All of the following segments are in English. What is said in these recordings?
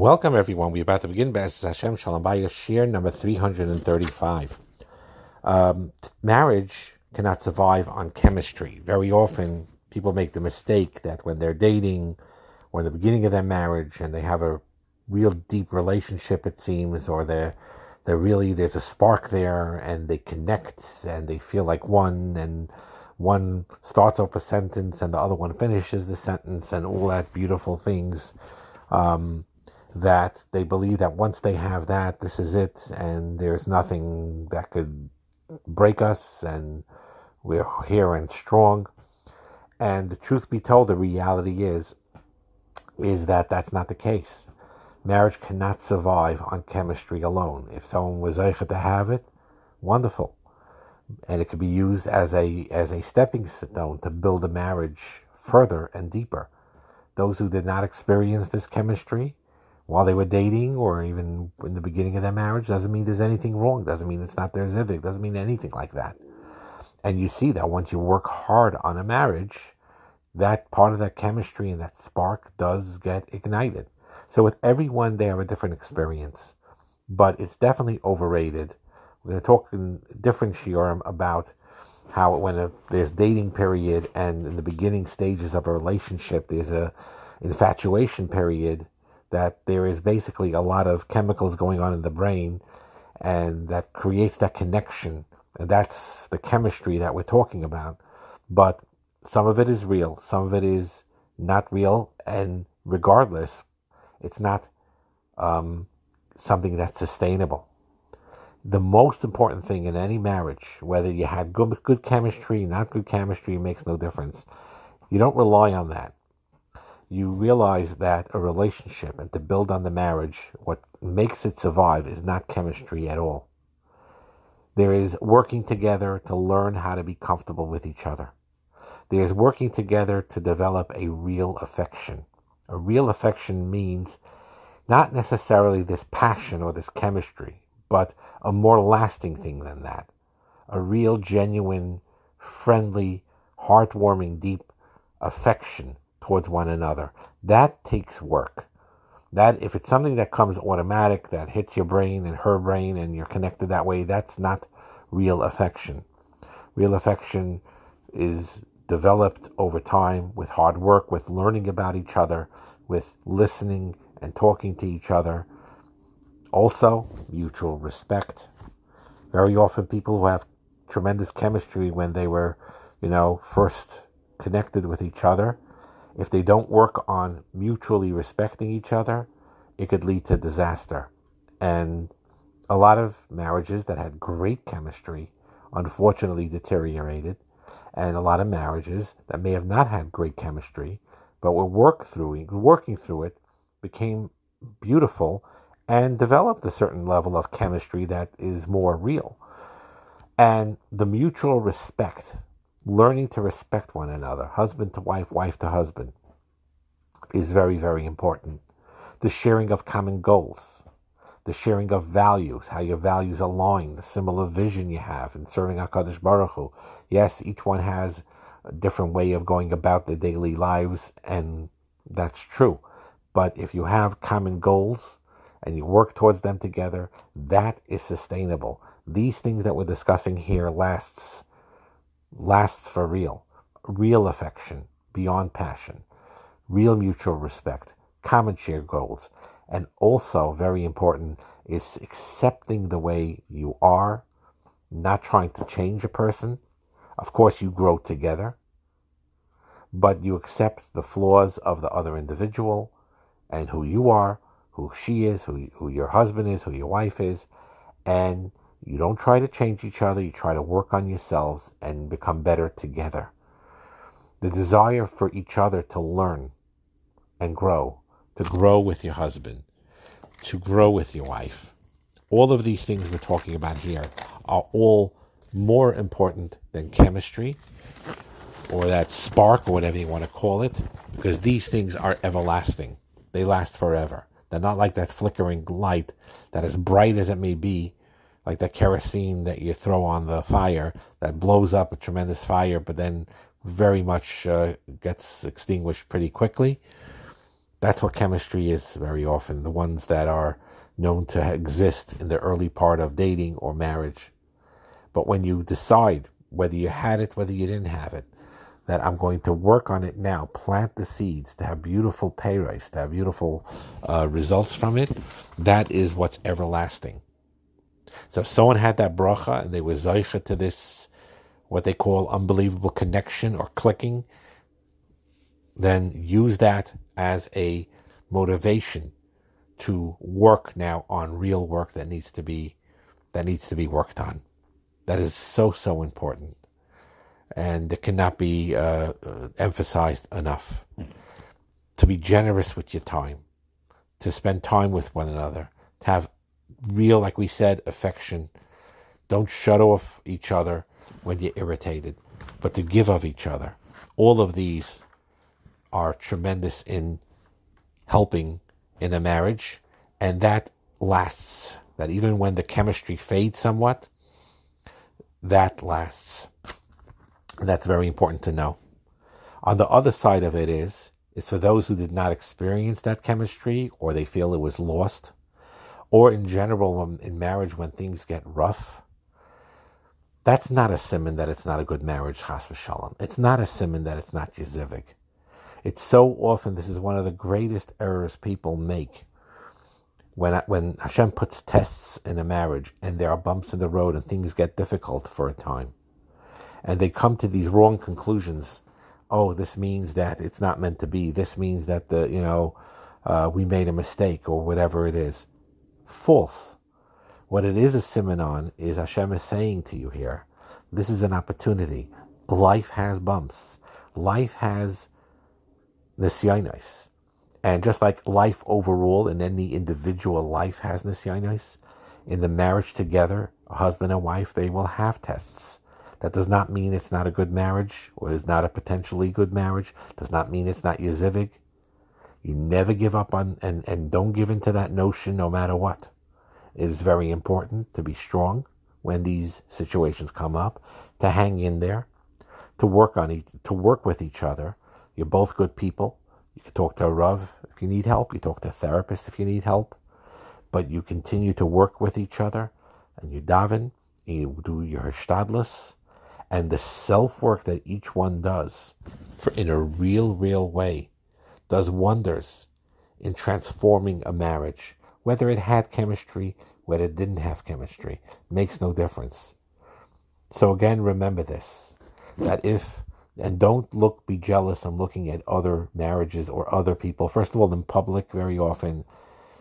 Welcome, everyone. We're about to begin B'ez Hashem Shalom Bayis Shiur number 335. Um, marriage cannot survive on chemistry. Very often, people make the mistake that when they're dating or in the beginning of their marriage and they have a real deep relationship, it seems, or they're, they're really, there's a spark there and they connect and they feel like one and one starts off a sentence and the other one finishes the sentence and all that beautiful things. Um, that they believe that once they have that, this is it, and there's nothing that could break us, and we're here and strong. And the truth be told, the reality is, is that that's not the case. Marriage cannot survive on chemistry alone. If someone was able to have it, wonderful, and it could be used as a as a stepping stone to build a marriage further and deeper. Those who did not experience this chemistry, while they were dating or even in the beginning of their marriage doesn't mean there's anything wrong. Doesn't mean it's not their zivik. Doesn't mean anything like that. And you see that once you work hard on a marriage, that part of that chemistry and that spark does get ignited. So with everyone, they have a different experience, but it's definitely overrated. We're going to talk in different shiurim about how when a, there's dating period and in the beginning stages of a relationship, there's a infatuation period that there is basically a lot of chemicals going on in the brain and that creates that connection. And that's the chemistry that we're talking about. But some of it is real, some of it is not real. And regardless, it's not um, something that's sustainable. The most important thing in any marriage, whether you had good, good chemistry, not good chemistry, makes no difference. You don't rely on that you realize that a relationship and to build on the marriage, what makes it survive is not chemistry at all. There is working together to learn how to be comfortable with each other. There is working together to develop a real affection. A real affection means not necessarily this passion or this chemistry, but a more lasting thing than that. A real, genuine, friendly, heartwarming, deep affection towards one another. That takes work. That if it's something that comes automatic, that hits your brain and her brain, and you're connected that way, that's not real affection. Real affection is developed over time with hard work, with learning about each other, with listening and talking to each other. Also, mutual respect. Very often, people who have tremendous chemistry when they were, you know, first connected with each other, if they don't work on mutually respecting each other, it could lead to disaster. And a lot of marriages that had great chemistry unfortunately deteriorated. And a lot of marriages that may have not had great chemistry, but were worked through, working through it, became beautiful and developed a certain level of chemistry that is more real. And the mutual respect learning to respect one another, husband to wife, wife to husband, is very, very important. The sharing of common goals, the sharing of values, how your values align, the similar vision you have in serving HaKadosh Baruch Hu. Yes, each one has a different way of going about their daily lives, and that's true. But if you have common goals and you work towards them together, that is sustainable. These things that we're discussing here lasts lasts for real, real affection beyond passion, real mutual respect, common shared goals, and also very important is accepting the way you are, not trying to change a person. Of course, you grow together, but you accept the flaws of the other individual and who you are, who she is, who, who your husband is, who your wife is, and you don't try to change each other, you try to work on yourselves and become better together. The desire for each other to learn and grow, to grow with your husband, to grow with your wife. All of these things we're talking about here are all more important than chemistry or that spark or whatever you want to call it, because these things are everlasting. They last forever. They're not like that flickering light that, as bright as it may be, like that kerosene that you throw on the fire that blows up a tremendous fire, but then very much uh, gets extinguished pretty quickly. That's what chemistry is very often, the ones that are known to exist in the early part of dating or marriage. But when you decide whether you had it, whether you didn't have it, that I'm going to work on it now, plant the seeds to have beautiful peiros, to have beautiful uh, results from it, that is what's everlasting. So if someone had that bracha and they were zeicha to this, what they call unbelievable connection or clicking, then use that as a motivation to work now on real work that needs to be that needs to be worked on. That is so so important, and it cannot be uh, uh, emphasized enough. To be generous with your time, to spend time with one another, to have real, like we said, affection. Don't shut off each other when you're irritated, but to give of each other. All of these are tremendous in helping in a marriage, and that lasts. That even when the chemistry fades somewhat, that lasts. And that's very important to know. On the other side of it is, is for those who did not experience that chemistry or they feel it was lost, or in general in marriage when things get rough, that's not a simon that it's not a good marriage, chas v'shalom. It's not a simon that it's not yezivik. It's so often, this is one of the greatest errors people make. When, when Hashem puts tests in a marriage and there are bumps in the road and things get difficult for a time, and they come to these wrong conclusions. Oh, this means that it's not meant to be. This means that the you know uh, we made a mistake or whatever it is. False. What it is a simon on is Hashem is saying to you here, this is an opportunity. Life has bumps. Life has nisyanis. And just like life overall in any individual life has nisyanis, in the marriage together, a husband and wife, they will have tests. That does not mean it's not a good marriage or is not a potentially good marriage. Does not mean it's not yezivig. You never give up on and, and don't give into that notion no matter what. It is very important to be strong when these situations come up, to hang in there, to work on each, to work with each other. You're both good people. You can talk to a Rav if you need help. You talk to a therapist if you need help. But you continue to work with each other and you daven, and you do your hishtadlus, and the self work that each one does for, in a real, real way does wonders in transforming a marriage. Whether it had chemistry, whether it didn't have chemistry, makes no difference. So again, remember this that if and don't look be jealous on looking at other marriages or other people. First of all, in public, very often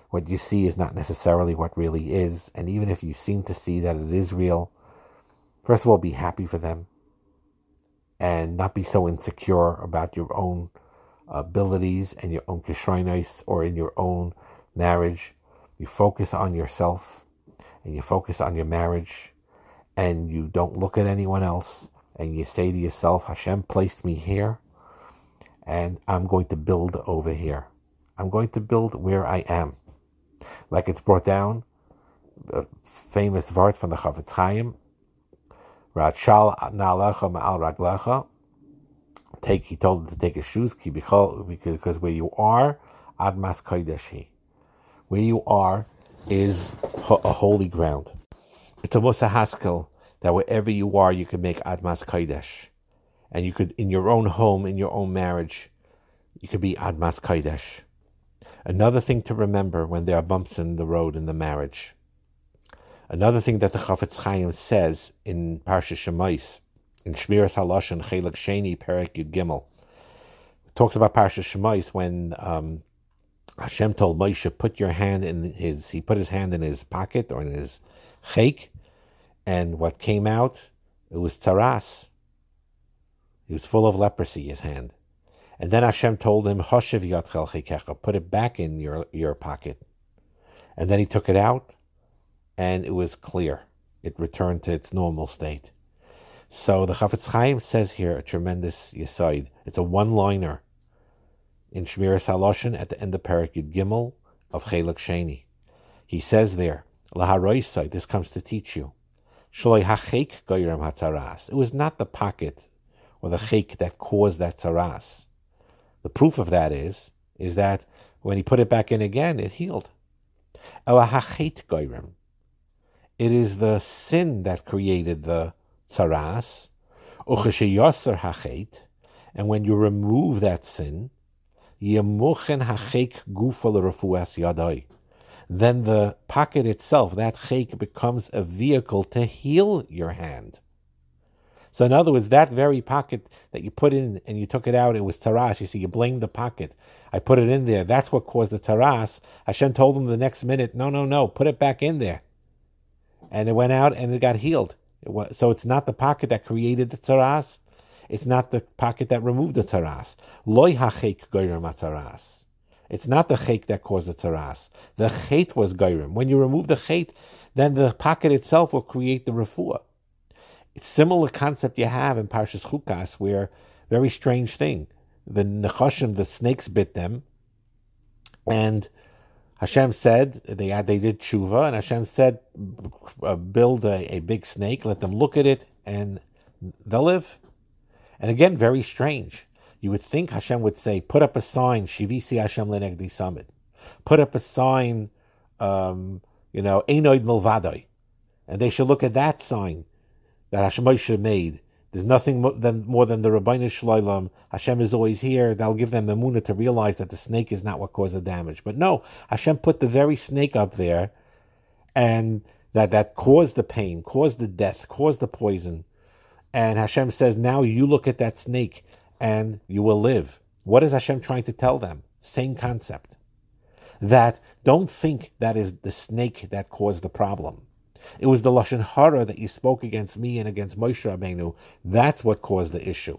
what you see is not necessarily what really is. And even if you seem to see that it is real, first of all, be happy for them and not be so insecure about your own abilities and your own kishroinais or in your own marriage. You focus on yourself and you focus on your marriage and you don't look at anyone else and you say to yourself, Hashem placed me here and I'm going to build over here. I'm going to build where I am. Like it's brought down, a famous word from the Chafetz Chaim, Ratshal na'alecha ma'al raglecha. Take, he told him to take his shoes, because where you are, admas kodeshi. Where you are is a holy ground. It's a Mussar Haskel that wherever you are, you can make Admas Kodesh. And you could, in your own home, in your own marriage, you could be Admas Kodesh. Another thing to remember when there are bumps in the road in the marriage. Another thing that the Chafetz Chaim says in Parsha Shemais, in Shmiras Halashon Chelik Sheni Perek Yud Gimel, talks about Parsha Shemais when um, Hashem told Moshe, put your hand in his, he put his hand in his pocket or in his chayk, and what came out, it was tsaras. He was full of leprosy, his hand. And then Hashem told him, Hoshev yatchel chikecha, put it back in your, your pocket. And then he took it out, and it was clear. It returned to its normal state. So the Chafetz Chaim says here a tremendous yisoid. It's a one-liner in Shmiras Haloshin at the end of Parak Yud Gimel of Chelik Sheni. He says there, Laharoisai, this comes to teach you. It was not the pocket or the chek that caused that tsaras. The proof of that is is that When he put it back in again, it healed. It is the sin that created the tsaras. And when you remove that sin, yemuchen hachek gufal refuas yadai, then the pocket itself, that chek, becomes a vehicle to heal your hand. So in other words, that very pocket that you put in and you took it out, it was tsaras. You see, you blamed the pocket. I put it in there. That's what caused the tsaras. Hashem told him the next minute, no, no, no, put it back in there. And it went out and it got healed. So it's not the pocket that created the tsaras. It's not the pocket that removed the tsaras. Loy hachek tsaras. It's not the chek that caused the tsaras. The chait was goyim. When you remove the chait, then the pocket itself will create the refuah. It's similar concept you have in Parshas Chukas, where very strange thing. The Nechoshim, the snakes bit them, and Hashem said they had, they did tshuva, and Hashem said, uh, build a, a big snake, let them look at it, and they'll live. And again, very strange. You would think Hashem would say, put up a sign, Shivisi Hashem Lenegdi Summit. Put up a sign, um, you know, Enoid Milvadoi. And they should look at that sign that Hashem Moshe made. There's nothing more than, more than the Rabbeinu Shloim. Hashem is always here. That'll give them the muna to realize that the snake is not what caused the damage. But no, Hashem put the very snake up there, and that that caused the pain, caused the death, caused the poison. And Hashem says, now you look at that snake and you will live. What is Hashem trying to tell them? Same concept. That don't think that is the snake that caused the problem. It was the lashon hara that you spoke against me and against Moshe Rabbeinu. That's what caused the issue.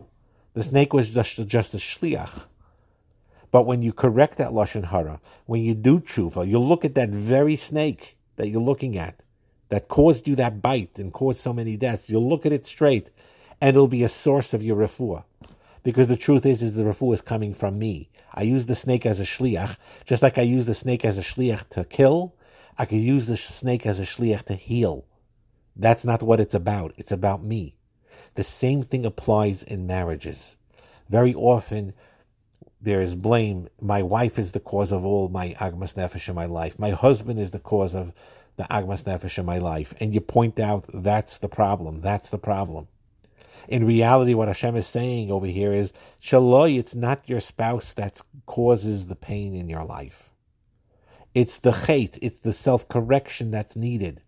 The snake was just, just a shliach. But when you correct that lashon hara, when you do tshuva, you look at that very snake that you're looking at, that caused you that bite and caused so many deaths. You'll look at it straight, and it'll be a source of your refuah. Because the truth is, is the refuah is coming from me. I use the snake as a shliach, just like I use the snake as a shliach to kill. I could use the snake as a shliach to heal. That's not what it's about. It's about me. The same thing applies in marriages. Very often, there is blame. My wife is the cause of all my agmas nefesh in my life. My husband is the cause of the agmas nefesh in my life. And you point out that's the problem. That's the problem. In reality, what Hashem is saying over here is, Shaloi, it's not your spouse that causes the pain in your life. It's the chait, it's the self correction that's needed,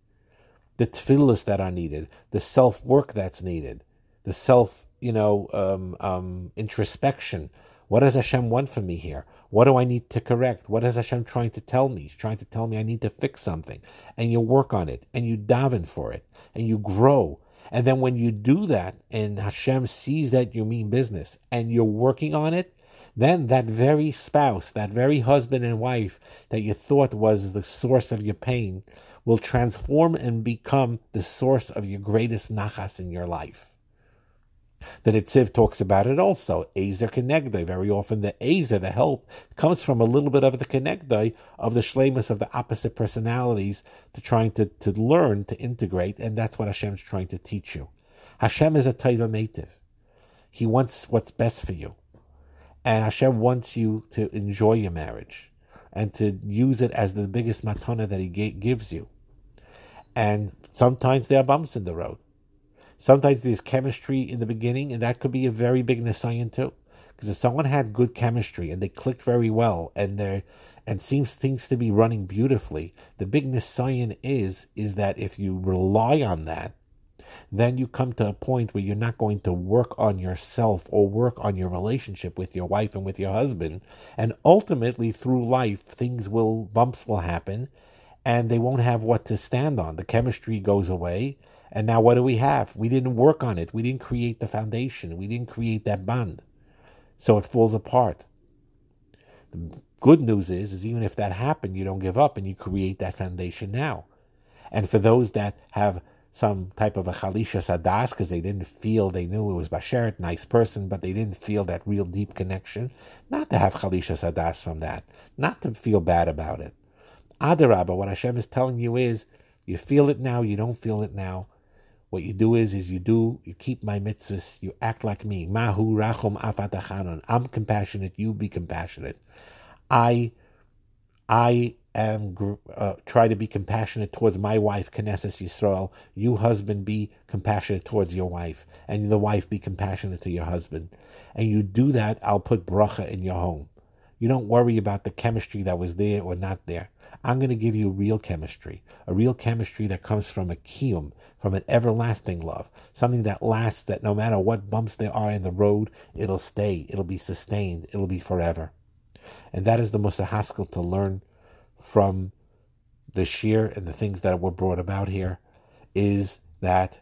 the tefillahs that are needed, the self work that's needed, the self, you know, um, um, introspection. What does Hashem want from me here? What do I need to correct? What is Hashem trying to tell me? He's trying to tell me I need to fix something. And you work on it, and you daven for it, and you grow. And then when you do that, and Hashem sees that you mean business, and you're working on it, then that very spouse, that very husband and wife that you thought was the source of your pain, will transform and become the source of your greatest nachas in your life. The Netziv talks about it also. Ezer Kenegdai. Very often the Ezer, the help, comes from a little bit of the Kenegdai of the shlemus of the opposite personalities to trying to, to learn, to integrate, and that's what Hashem's trying to teach you. Hashem is a Taiva Meitiv. He wants what's best for you. And Hashem wants you to enjoy your marriage and to use it as the biggest matana that He gives you. And sometimes there are bumps in the road. Sometimes there's chemistry in the beginning, and that could be a very big nisayan too. Because if someone had good chemistry and they clicked very well, and they and seems things to be running beautifully, the big nisayan is is that if you rely on that, then you come to a point where you're not going to work on yourself or work on your relationship with your wife and with your husband. And ultimately, through life, things will, bumps will happen and they won't have what to stand on. The chemistry goes away. And now what do we have? We didn't work on it. We didn't create the foundation. We didn't create that bond. So it falls apart. The good news is, is even if that happened, you don't give up and you create that foundation now. And for those that have some type of a chalisha sadas because they didn't feel they knew it was Bashert, nice person, but they didn't feel that real deep connection. Not to have chalisha sadas from that, not to feel bad about it. Adarabba, what Hashem is telling you is, you feel it now, you don't feel it now. What you do is, is you do, you keep my mitzvahs, you act like me. Mahu rachum afatachanon. I'm compassionate, you be compassionate. I I am uh, try to be compassionate towards my wife, Knesset Yisrael. You husband be compassionate towards your wife, and the wife be compassionate to your husband. And you do that, I'll put bracha in your home. You don't worry about the chemistry that was there or not there. I'm going to give you real chemistry, a real chemistry that comes from a kiyum, from an everlasting love, something that lasts, that no matter what bumps there are in the road, it'll stay, it'll be sustained, it'll be forever. And that is the Mussar Haskel to learn from the sheer and the things that were brought about here is that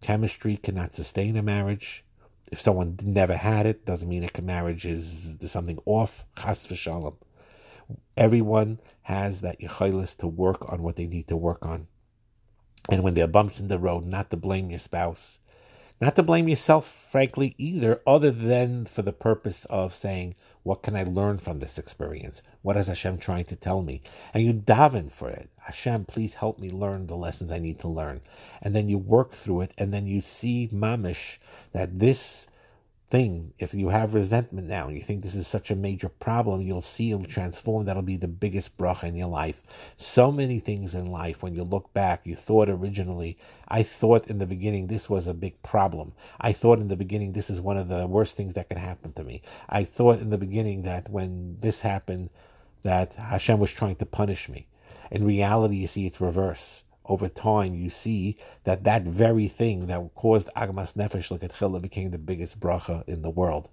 chemistry cannot sustain a marriage. If someone never had it, doesn't mean a marriage is something off. Chas v'shalom. Everyone has that yichaylis to work on what they need to work on. And when there are bumps in the road, not to blame your spouse, not to blame yourself, frankly, either, other than for the purpose of saying, What can I learn from this experience? What is Hashem trying to tell me? And you daven for it. Hashem, please help me learn the lessons I need to learn. And then you work through it, and then you see, mamish, that this thing. If you have resentment now and you think this is such a major problem, you'll see it'll transform. That'll be the biggest bracha in your life. So many things in life, when you look back, you thought originally, I thought in the beginning this was a big problem. I thought in the beginning this is one of the worst things that could happen to me. I thought in the beginning that when this happened, that Hashem was trying to punish me. In reality, you see it's reverse over time, you see that that very thing that caused Agmas Nefesh Lekatchila became the biggest bracha in the world.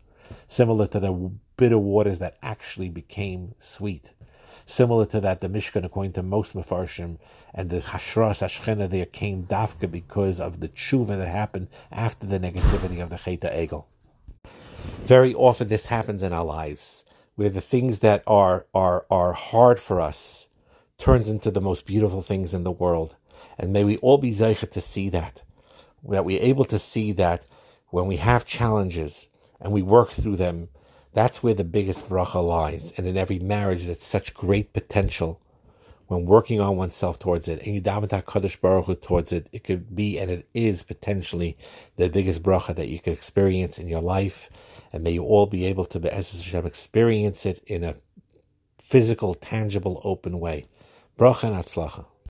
Similar to the bitter waters that actually became sweet. Similar to that, the Mishkan, according to most Mefarshim, and the Hashras Ashchena there came dafka because of the tshuva that happened after the negativity of the Cheta Egel. Very often this happens in our lives, where the things that are, are, are hard for us turns into the most beautiful things in the world. And may we all be zeichet to see that. That we're able to see that when we have challenges and we work through them, that's where the biggest bracha lies. And in every marriage, that's such great potential when working on oneself towards it. And you daven Kadosh Baruch Hu towards it, it could be and it is potentially the biggest bracha that you could experience in your life. And may you all be able to, as Hashem, experience it in a physical, tangible, open way. Bracha and Atzlacha.